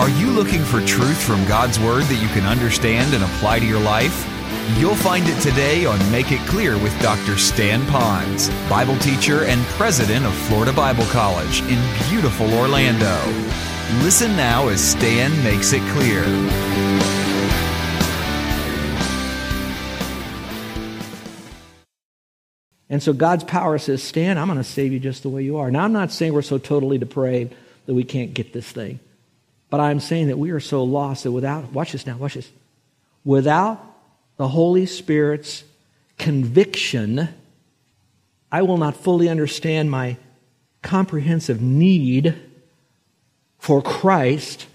Are you looking for truth from God's Word that you can understand and apply to your life? You'll find it today on Make It Clear with Dr. Stan Ponz, Bible teacher and president of Florida Bible College in beautiful Orlando. Listen now as Stan makes it clear. And so God's power says, Stan, I'm going to save you just the way you are. Now, I'm not saying we're so totally depraved that we can't get this thing. But I'm saying that we are so lost that without, watch this now, watch this. Without the Holy Spirit's conviction, I will not fully understand my comprehensive need for Christ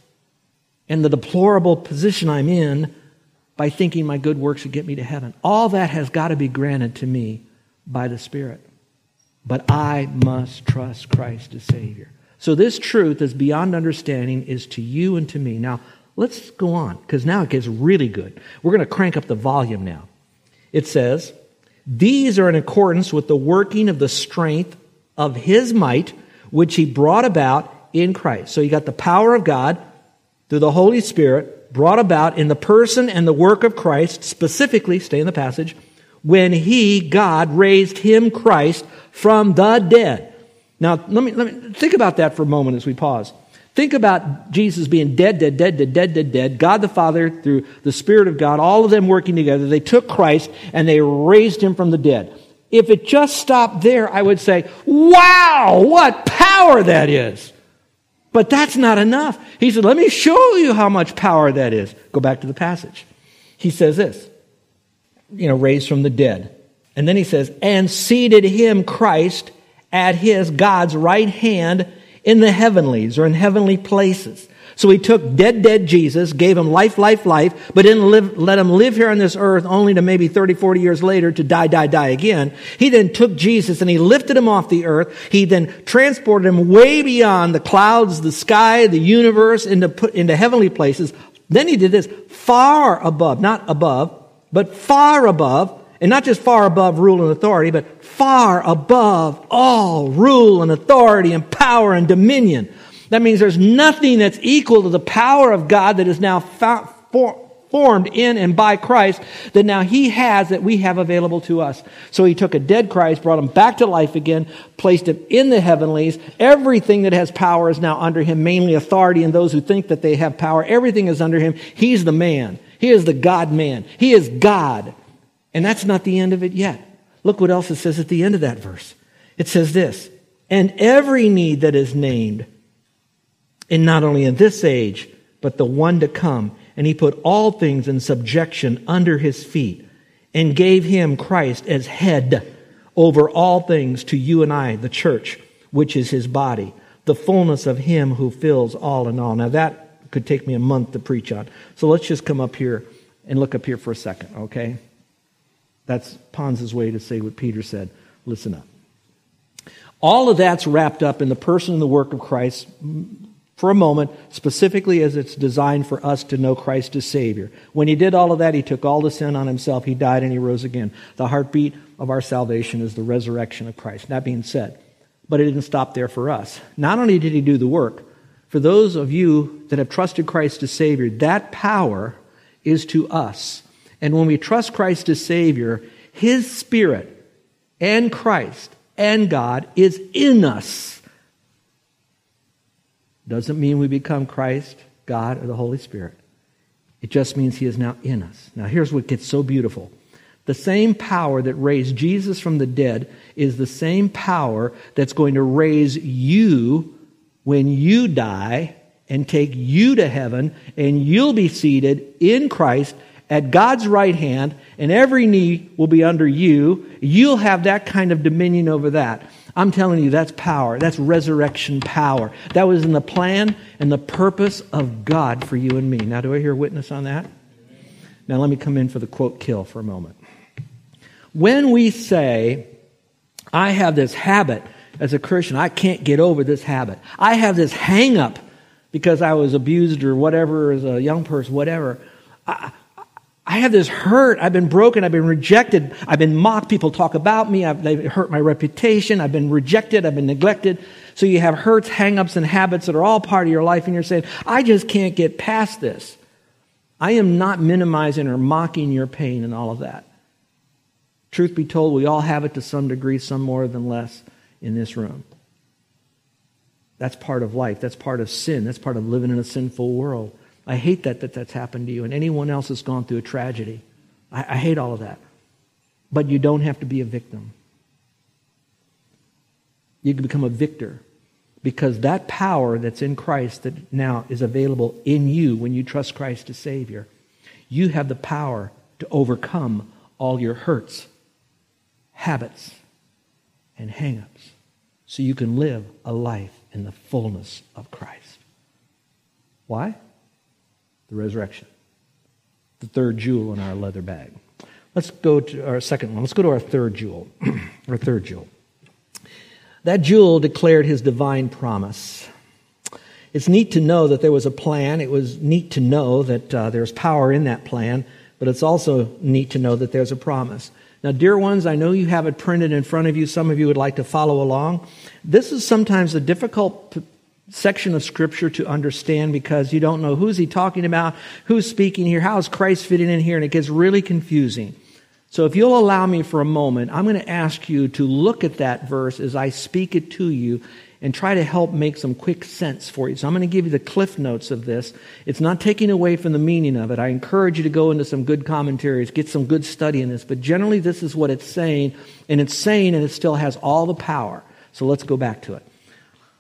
and the deplorable position I'm in by thinking my good works would get me to heaven. All that has got to be granted to me by the Spirit. But I must trust Christ as Savior. So this truth is beyond understanding is to you and to me. Now, let's go on, because now it gets really good. We're going to crank up the volume now. It says, These are in accordance with the working of the strength of his might, which he brought about in Christ. So you got the power of God through the Holy Spirit brought about in the person and the work of Christ, specifically, stay in the passage, when he, God, raised him, Christ, from the dead. Now, let me, let me think about that for a moment as we pause. Think about Jesus being dead, dead, dead, dead, dead, dead, dead. God the Father, through the Spirit of God, all of them working together, they took Christ and they raised him from the dead. If it just stopped there, I would say, wow, what power that is. But that's not enough. He said, let me show you how much power that is. Go back to the passage. He says this you know, raised from the dead. And then he says, and seated him, Christ, at his, God's right hand in the heavenlies or in heavenly places. So he took dead, dead Jesus, gave him life, life, life, but didn't live, let him live here on this earth only to maybe 30, 40 years later to die, die, die again. He then took Jesus and he lifted him off the earth. He then transported him way beyond the clouds, the sky, the universe into, put into heavenly places. Then he did this far above, not above, but far above, and not just far above rule and authority, but far above all rule and authority and power and dominion. That means there's nothing that's equal to the power of God that is now found, for, formed in and by Christ that now He has that we have available to us. So He took a dead Christ, brought him back to life again, placed him in the heavenlies. Everything that has power is now under Him, mainly authority and those who think that they have power. Everything is under Him. He's the man. He is the God man. He is God. And that's not the end of it yet. Look what else it says at the end of that verse. It says this, and every need that is named, and not only in this age, but the one to come. And he put all things in subjection under his feet and gave him Christ as head over all things to you and I, the church, which is his body, the fullness of him who fills all in all. Now that could take me a month to preach on. So let's just come up here and look up here for a second, okay? That's Ponz's way to say what Peter said. Listen up. All of that's wrapped up in the person and the work of Christ for a moment, specifically as it's designed for us to know Christ as Savior. When he did all of that, he took all the sin on himself. He died and he rose again. The heartbeat of our salvation is the resurrection of Christ. That being said, but it didn't stop there for us. Not only did he do the work, for those of you that have trusted Christ as Savior, that power is to us. And when we trust Christ as Savior, His Spirit and Christ and God is in us. Doesn't mean we become Christ, God, or the Holy Spirit. It just means He is now in us. Now, here's what gets so beautiful. The same power that raised Jesus from the dead is the same power that's going to raise you when you die and take you to heaven, and you'll be seated in Christ at God's right hand, and every knee will be under you. You'll have that kind of dominion over that. I'm telling you, that's power. That's resurrection power. That was in the plan and the purpose of God for you and me. Now, do I hear witness on that? Now, let me come in for the quote kill for a moment. When we say, I have this habit as a Christian, I can't get over this habit. I have this hang up because I was abused or whatever as a young person, whatever. I, I have this hurt. I've been broken. I've been rejected. I've been mocked. People talk about me. I've, they've hurt my reputation. I've been rejected. I've been neglected. So you have hurts, hangups, and habits that are all part of your life, and you're saying, I just can't get past this. I am not minimizing or mocking your pain and all of that. Truth be told, we all have it to some degree, some more than less in this room. That's part of life. That's part of sin. That's part of living in a sinful world. I hate that, that that's happened to you and anyone else that's gone through a tragedy. I, I hate all of that. But you don't have to be a victim. You can become a victor because that power that's in Christ that now is available in you when you trust Christ as Savior, you have the power to overcome all your hurts, habits, and hangups so you can live a life in the fullness of Christ. Why? The resurrection. The third jewel in our leather bag. Let's go to our second one. Let's go to our third jewel. our third jewel. That jewel declared his divine promise. It's neat to know that there was a plan. It was neat to know that uh, there's power in that plan, but it's also neat to know that there's a promise. Now, dear ones, I know you have it printed in front of you. Some of you would like to follow along. This is sometimes a difficult section of scripture to understand because you don't know who's he talking about, who's speaking here, how is Christ fitting in here, and it gets really confusing. So if you'll allow me for a moment, I'm going to ask you to look at that verse as I speak it to you and try to help make some quick sense for you. So I'm going to give you the cliff notes of this. It's not taking away from the meaning of it. I encourage you to go into some good commentaries, get some good study in this. But generally, this is what it's saying, and it's saying, and it still has all the power. So let's go back to it.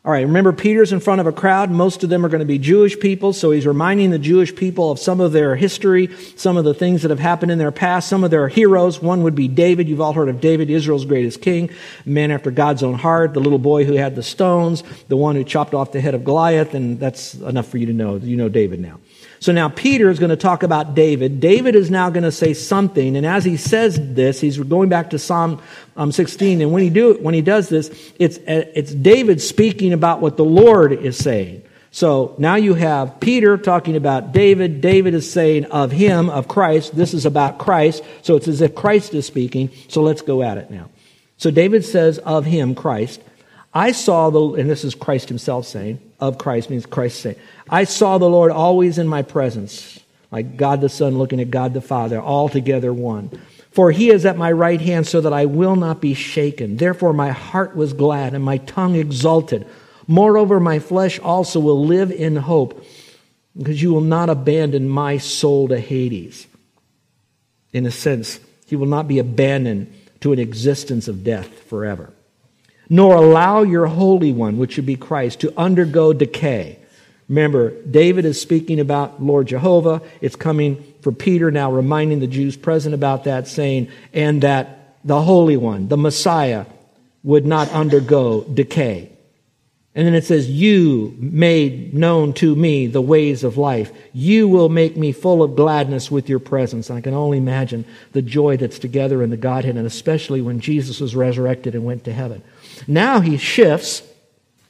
All right, remember Peter's in front of a crowd. Most of them are going to be Jewish people, so he's reminding the Jewish people of some of their history, some of the things that have happened in their past, some of their heroes. One would be David. You've all heard of David, Israel's greatest king, man after God's own heart, the little boy who had the stones, the one who chopped off the head of Goliath, and that's enough for you to know. You know David now. So now Peter is going to talk about David. David is now going to say something, and as he says this, he's going back to Psalm um, 16. And when he do when he does this, it's it's David speaking about what the Lord is saying. So now you have Peter talking about David. David is saying of him, of Christ. This is about Christ. So it's as if Christ is speaking. So let's go at it now. So David says of him, Christ, I saw the, and this is Christ himself saying, of Christ means Christ saying, I saw the Lord always in my presence, like God the Son looking at God the Father, all together one. For he is at my right hand so that I will not be shaken. Therefore my heart was glad and my tongue exulted. Moreover, my flesh also will live in hope because you will not abandon my soul to Hades. In a sense, he will not be abandoned to an existence of death forever. Nor allow your Holy One, which should be Christ, to undergo decay. Remember, David is speaking about Lord Jehovah. It's coming for Peter now, reminding the Jews present about that, saying, and that the Holy One, the Messiah, would not undergo decay. And then it says, You made known to me the ways of life. You will make me full of gladness with your presence. I can only imagine the joy that's together in the Godhead, and especially when Jesus was resurrected and went to heaven. Now he shifts,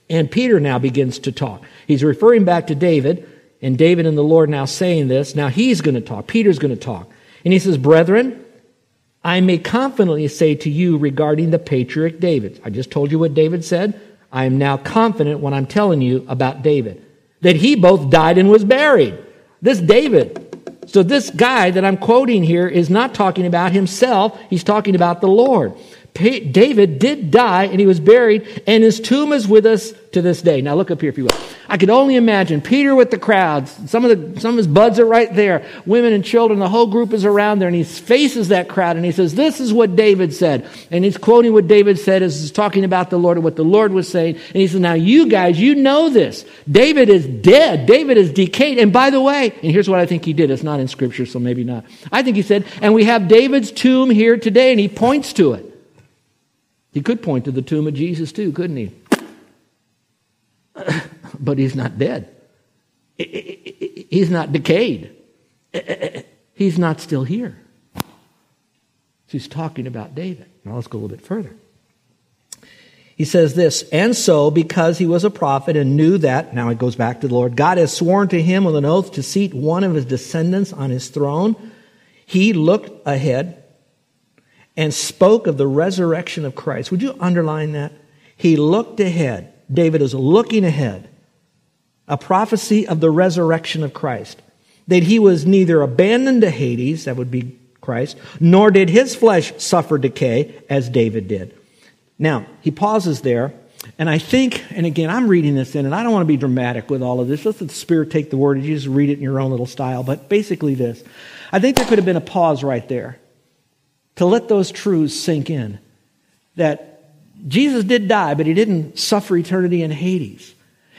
and Peter now begins to talk. He's referring back to David, and David and the Lord now saying this. Now he's going to talk. Peter's going to talk. And he says, Brethren, I may confidently say to you regarding the patriarch David. I just told you what David said. I am now confident when I'm telling you about David that he both died and was buried. This David. So, this guy that I'm quoting here is not talking about himself, he's talking about the Lord. David did die and he was buried, and his tomb is with us to this day. Now look up here if you will. I could only imagine Peter with the crowds. Some of the some of his buds are right there. Women and children, the whole group is around there, and he faces that crowd and he says, This is what David said. And he's quoting what David said as he's talking about the Lord and what the Lord was saying. And he says, Now you guys, you know this. David is dead. David is decayed. And by the way, and here's what I think he did. It's not in scripture, so maybe not. I think he said, and we have David's tomb here today, and he points to it. He could point to the tomb of Jesus too, couldn't he? but he's not dead. He's not decayed. He's not still here. He's talking about David. Now let's go a little bit further. He says this, and so because he was a prophet and knew that, now it goes back to the Lord, God has sworn to him with an oath to seat one of his descendants on his throne. He looked ahead and spoke of the resurrection of Christ. Would you underline that? He looked ahead. David is looking ahead. A prophecy of the resurrection of Christ. That he was neither abandoned to Hades, that would be Christ, nor did his flesh suffer decay as David did. Now, he pauses there, and I think, and again, I'm reading this in, and I don't want to be dramatic with all of this. Let the Spirit take the word, and you just read it in your own little style. But basically, this I think there could have been a pause right there to let those truths sink in. That Jesus did die, but he didn't suffer eternity in Hades.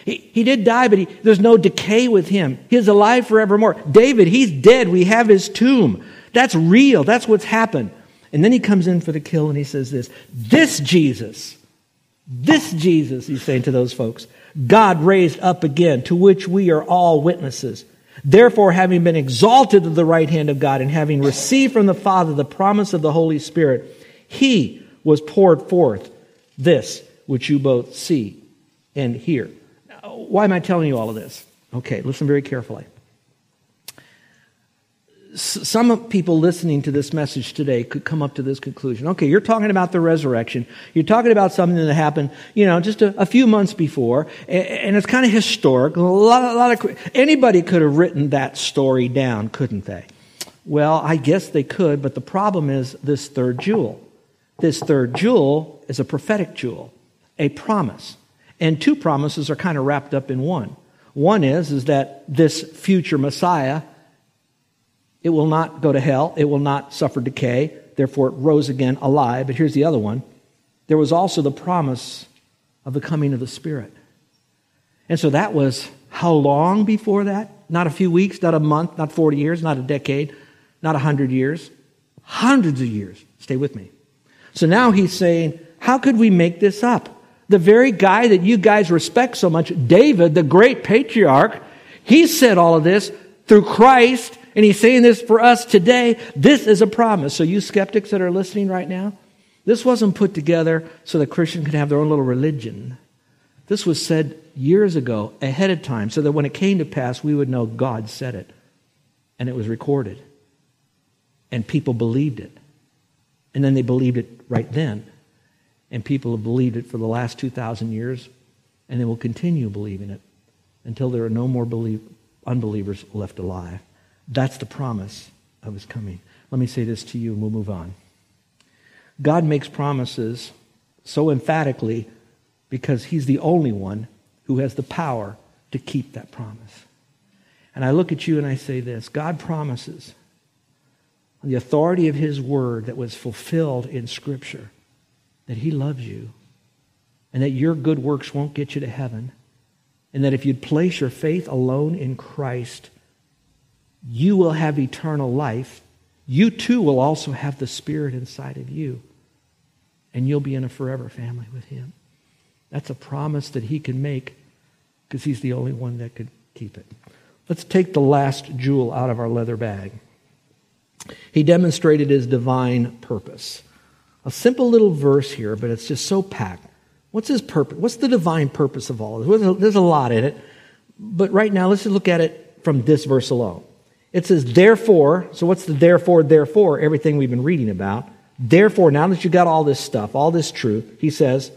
He, he did die, but he, there's no decay with him. He's alive forevermore. David, he's dead. We have his tomb. That's real. That's what's happened. And then he comes in for the kill and he says this This Jesus, this Jesus, he's saying to those folks, God raised up again, to which we are all witnesses. Therefore, having been exalted to the right hand of God and having received from the Father the promise of the Holy Spirit, he was poured forth this which you both see and hear. Now, why am I telling you all of this? Okay, listen very carefully some people listening to this message today could come up to this conclusion. Okay, you're talking about the resurrection. You're talking about something that happened, you know, just a, a few months before, and, it's kind of historic. A lot, a lot of anybody could have written that story down, couldn't they? Well, I guess they could, but the problem is this third jewel. This third jewel is a prophetic jewel, a promise, and two promises are kind of wrapped up in one. One is is that this future Messiah it will not go to hell. It will not suffer decay. Therefore, it rose again alive. But here's the other one there was also the promise of the coming of the Spirit. And so that was how long before that? Not a few weeks, not a month, not 40 years, not a decade, not a 100 years. Hundreds of years. Stay with me. So now he's saying, how could we make this up? The very guy that you guys respect so much, David, the great patriarch, he said all of this through Christ and he's saying this for us today. This is a promise. So, you skeptics that are listening right now, this wasn't put together so that Christians could have their own little religion. This was said years ago, ahead of time, so that when it came to pass, we would know God said it. And it was recorded. And people believed it. And then they believed it right then. And people have believed it for the last 2,000 years, and they will continue believing it until there are no more believe, unbelievers left alive. That's the promise of his coming. Let me say this to you and we'll move on. God makes promises so emphatically because he's the only one who has the power to keep that promise. And I look at you and I say this God promises on the authority of his word that was fulfilled in Scripture that he loves you and that your good works won't get you to heaven. And that if you'd place your faith alone in Christ, you will have eternal life. You too will also have the Spirit inside of you. And you'll be in a forever family with Him. That's a promise that He can make because He's the only one that could keep it. Let's take the last jewel out of our leather bag. He demonstrated His divine purpose. A simple little verse here, but it's just so packed. What's His purpose? What's the divine purpose of all this? There's a lot in it. But right now, let's just look at it from this verse alone. It says, therefore, so what's the therefore, therefore? Everything we've been reading about. Therefore, now that you've got all this stuff, all this truth, he says,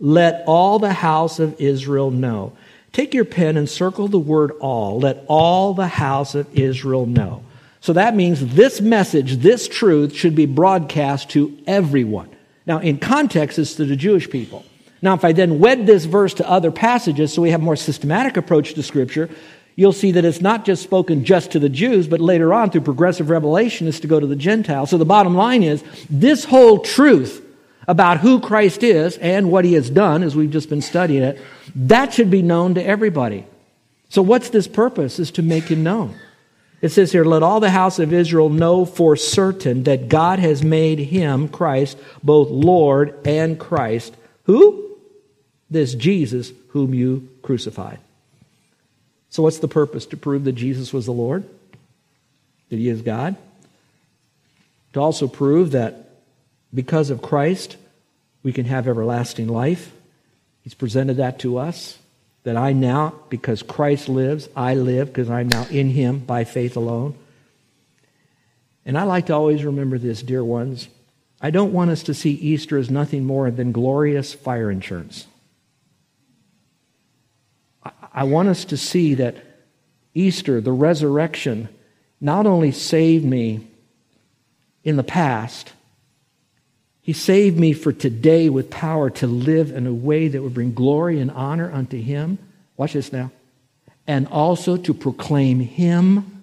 let all the house of Israel know. Take your pen and circle the word all. Let all the house of Israel know. So that means this message, this truth should be broadcast to everyone. Now, in context, it's to the Jewish people. Now, if I then wed this verse to other passages so we have a more systematic approach to Scripture, you'll see that it's not just spoken just to the Jews, but later on through progressive revelation is to go to the Gentiles. So the bottom line is this whole truth about who Christ is and what he has done, as we've just been studying it, that should be known to everybody. So what's this purpose? Is to make him known. It says here, let all the house of Israel know for certain that God has made him, Christ, both Lord and Christ. Who? This Jesus whom you crucified. So, what's the purpose? To prove that Jesus was the Lord? That he is God? To also prove that because of Christ, we can have everlasting life. He's presented that to us. That I now, because Christ lives, I live because I'm now in him by faith alone. And I like to always remember this, dear ones. I don't want us to see Easter as nothing more than glorious fire insurance. I want us to see that Easter, the resurrection, not only saved me in the past, he saved me for today with power to live in a way that would bring glory and honor unto him. Watch this now. And also to proclaim him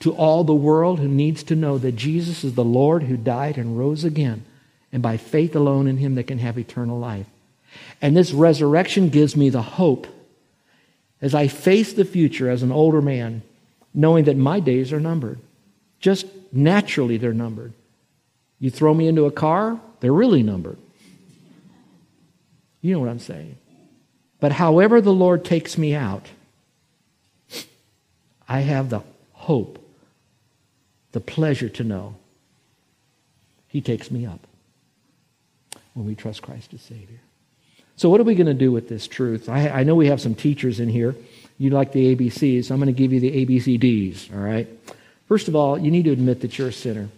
to all the world who needs to know that Jesus is the Lord who died and rose again, and by faith alone in him they can have eternal life. And this resurrection gives me the hope as I face the future as an older man, knowing that my days are numbered. Just naturally, they're numbered. You throw me into a car, they're really numbered. You know what I'm saying. But however the Lord takes me out, I have the hope, the pleasure to know He takes me up when we trust Christ as Savior. So, what are we going to do with this truth? I, I know we have some teachers in here. You like the ABCs, so I'm going to give you the ABCDs, all right? First of all, you need to admit that you're a sinner.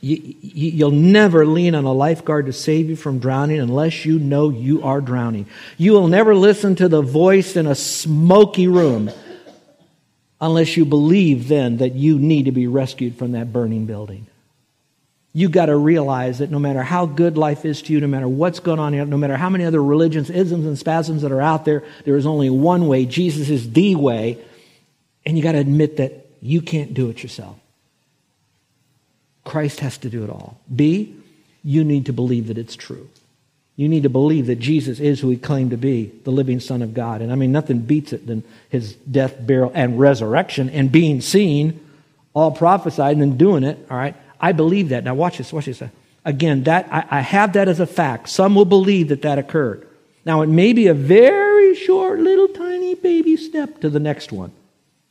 You, will never lean on a lifeguard to save you from drowning unless you know you are drowning. You will never listen to the voice in a smoky room unless you believe then that you need to be rescued from that burning building. You got to realize that no matter how good life is to you, no matter what's going on no matter how many other religions, isms, and spasms that are out there, there is only one way. Jesus is the way. And you got to admit that you can't do it yourself. Christ has to do it all. B, you need to believe that it's true. You need to believe that Jesus is who he claimed to be, the living Son of God. And I mean, nothing beats it than his death, burial, and resurrection and being seen, all prophesied, and then doing it. All right. I believe that. Now, watch this. Watch this. Again, that I, I have that as a fact. Some will believe that that occurred. Now, it may be a very short, little, tiny baby step to the next one.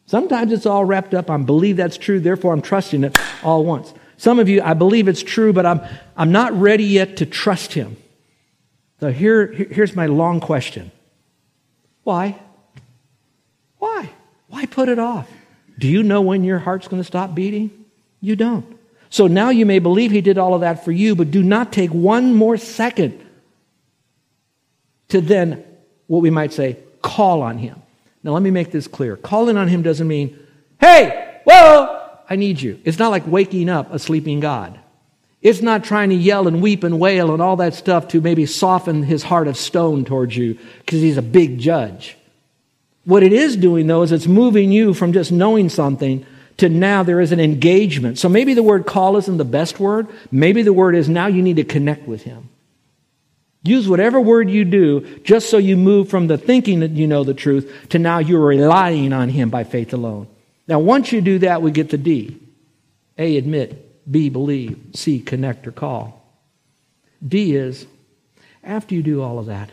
Sometimes it's all wrapped up. I believe that's true, therefore I'm trusting it all once. Some of you, I believe it's true, but I'm, I'm not ready yet to trust him. So here, here's my long question. Why? Why? Why put it off? Do you know when your heart's going to stop beating? You don't. So now you may believe he did all of that for you, but do not take one more second to then, what we might say, call on him. Now let me make this clear. Calling on him doesn't mean, hey, whoa, I need you. It's not like waking up a sleeping God. It's not trying to yell and weep and wail and all that stuff to maybe soften his heart of stone towards you because he's a big judge. What it is doing, though, is it's moving you from just knowing something to now there is an engagement. So maybe the word call isn't the best word. Maybe the word is now you need to connect with him. Use whatever word you do just so you move from the thinking that you know the truth to now you're relying on him by faith alone. Now, once you do that, we get to D. A, admit. B, believe. C, connect or call. D is, after you do all of that,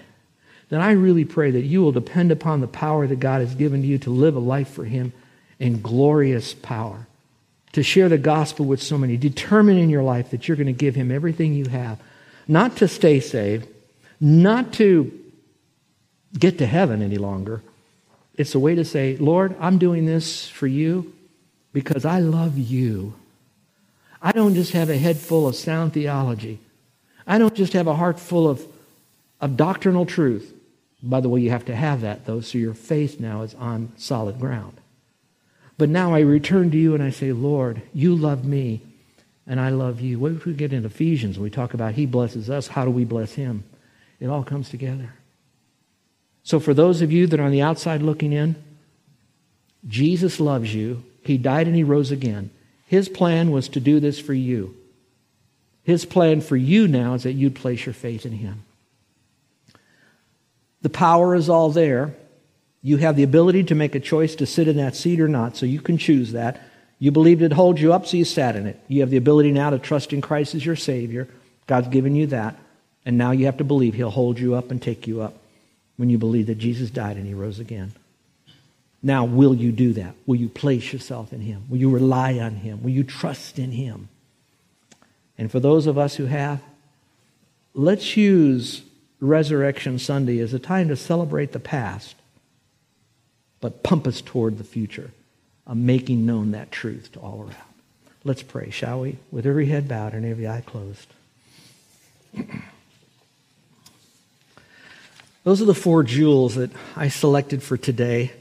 then I really pray that you will depend upon the power that God has given to you to live a life for Him in glorious power, to share the gospel with so many. Determine in your life that you're going to give Him everything you have, not to stay saved, not to get to heaven any longer, it's a way to say, Lord, I'm doing this for you because I love you. I don't just have a head full of sound theology. I don't just have a heart full of, of doctrinal truth. By the way, you have to have that, though, so your faith now is on solid ground. But now I return to you and I say, Lord, you love me and I love you. What if we get into Ephesians? We talk about He blesses us. How do we bless Him? It all comes together. So, for those of you that are on the outside looking in, Jesus loves you. He died and He rose again. His plan was to do this for you. His plan for you now is that you'd place your faith in Him. The power is all there. You have the ability to make a choice to sit in that seat or not, so you can choose that. You believed it holds you up, so you sat in it. You have the ability now to trust in Christ as your Savior. God's given you that. And now you have to believe He'll hold you up and take you up when you believe that Jesus died and he rose again. Now, will you do that? Will you place yourself in him? Will you rely on him? Will you trust in him? And for those of us who have, let's use Resurrection Sunday as a time to celebrate the past, but pump us toward the future of making known that truth to all around. Let's pray, shall we? With every head bowed and every eye closed. Those are the four jewels that I selected for today.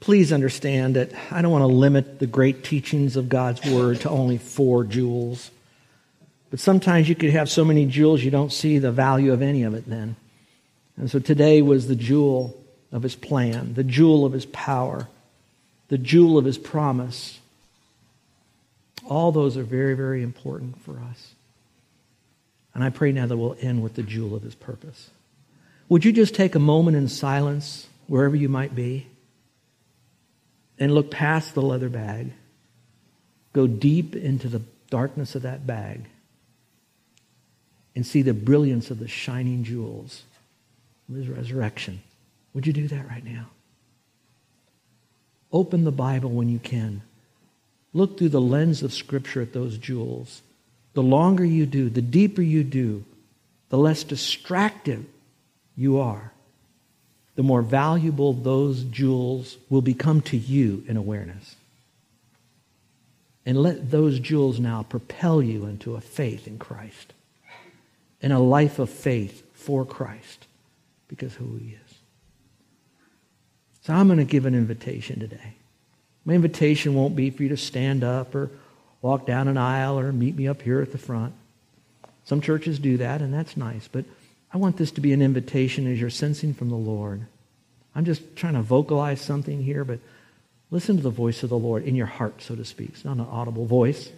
Please understand that I don't want to limit the great teachings of God's Word to only four jewels. But sometimes you could have so many jewels you don't see the value of any of it then. And so today was the jewel of His plan, the jewel of His power, the jewel of His promise. All those are very, very important for us. And I pray now that we'll end with the jewel of His purpose. Would you just take a moment in silence, wherever you might be, and look past the leather bag, go deep into the darkness of that bag, and see the brilliance of the shining jewels of his resurrection? Would you do that right now? Open the Bible when you can. Look through the lens of Scripture at those jewels. The longer you do, the deeper you do, the less distracted you are, the more valuable those jewels will become to you in awareness. And let those jewels now propel you into a faith in Christ and a life of faith for Christ because who he is. So I'm going to give an invitation today. My invitation won't be for you to stand up or walk down an aisle or meet me up here at the front. Some churches do that, and that's nice. But I want this to be an invitation as you're sensing from the Lord. I'm just trying to vocalize something here, but listen to the voice of the Lord in your heart, so to speak. It's not an audible voice.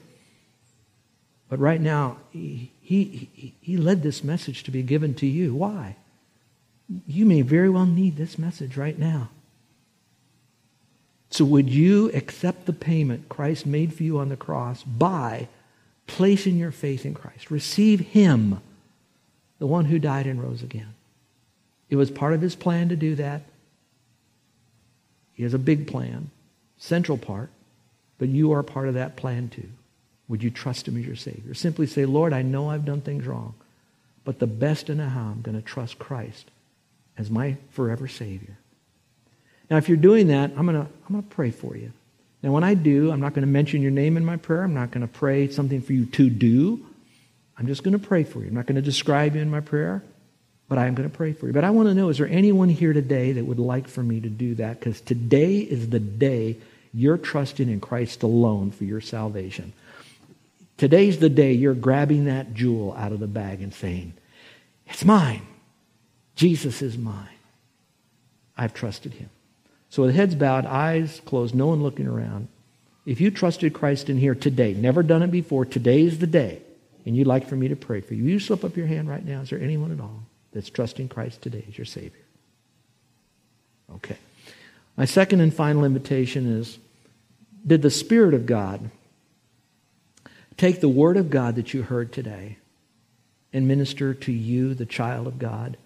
But right now, he, he, he led this message to be given to you. Why? You may very well need this message right now. So, would you accept the payment Christ made for you on the cross by placing your faith in Christ? Receive Him the one who died and rose again. It was part of his plan to do that. He has a big plan, central part, but you are part of that plan too. Would you trust him as your Savior? Simply say, Lord, I know I've done things wrong, but the best in a how I'm going to trust Christ as my forever Savior. Now, if you're doing that, I'm going to, I'm going to pray for you. Now, when I do, I'm not going to mention your name in my prayer. I'm not going to pray something for you to do. I'm just going to pray for you. I'm not going to describe you in my prayer, but I am going to pray for you. But I want to know is there anyone here today that would like for me to do that? Because today is the day you're trusting in Christ alone for your salvation. Today's the day you're grabbing that jewel out of the bag and saying, It's mine. Jesus is mine. I've trusted him. So with heads bowed, eyes closed, no one looking around. If you trusted Christ in here today, never done it before, today's the day and you'd like for me to pray for you, you slip up your hand right now. Is there anyone at all that's trusting Christ today as your Savior? Okay. My second and final invitation is Did the Spirit of God take the Word of God that you heard today and minister to you, the child of God,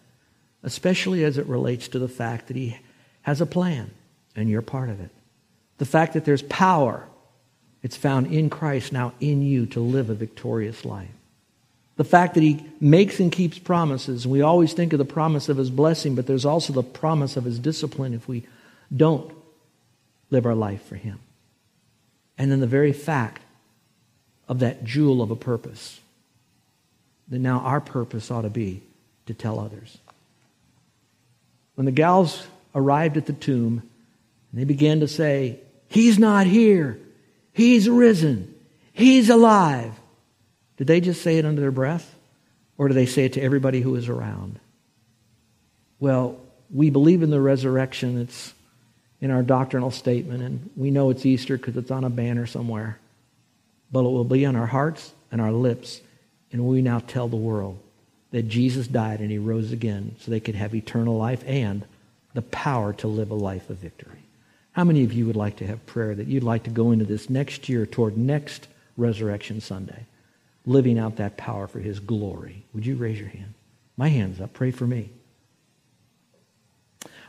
especially as it relates to the fact that He has a plan and you're part of it? The fact that there's power it's found in Christ now in you to live a victorious life. The fact that he makes and keeps promises. We always think of the promise of his blessing, but there's also the promise of his discipline if we don't live our life for him. And then the very fact of that jewel of a purpose. That now our purpose ought to be to tell others. When the gals arrived at the tomb, and they began to say, He's not here. He's risen. He's alive. Did they just say it under their breath? Or do they say it to everybody who is around? Well, we believe in the resurrection. It's in our doctrinal statement, and we know it's Easter because it's on a banner somewhere. But it will be on our hearts and our lips, and we now tell the world that Jesus died and he rose again so they could have eternal life and the power to live a life of victory. How many of you would like to have prayer that you'd like to go into this next year toward next Resurrection Sunday, living out that power for His glory? Would you raise your hand? My hand's up. Pray for me.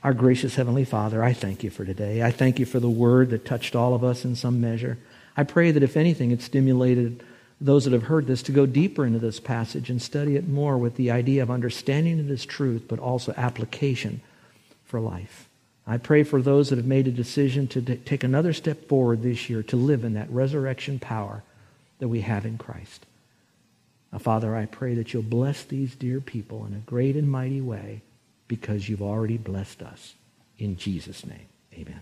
Our gracious Heavenly Father, I thank you for today. I thank you for the word that touched all of us in some measure. I pray that if anything, it stimulated those that have heard this to go deeper into this passage and study it more with the idea of understanding it as truth, but also application for life. I pray for those that have made a decision to take another step forward this year to live in that resurrection power that we have in Christ. Now, Father, I pray that you'll bless these dear people in a great and mighty way because you've already blessed us. In Jesus' name, amen.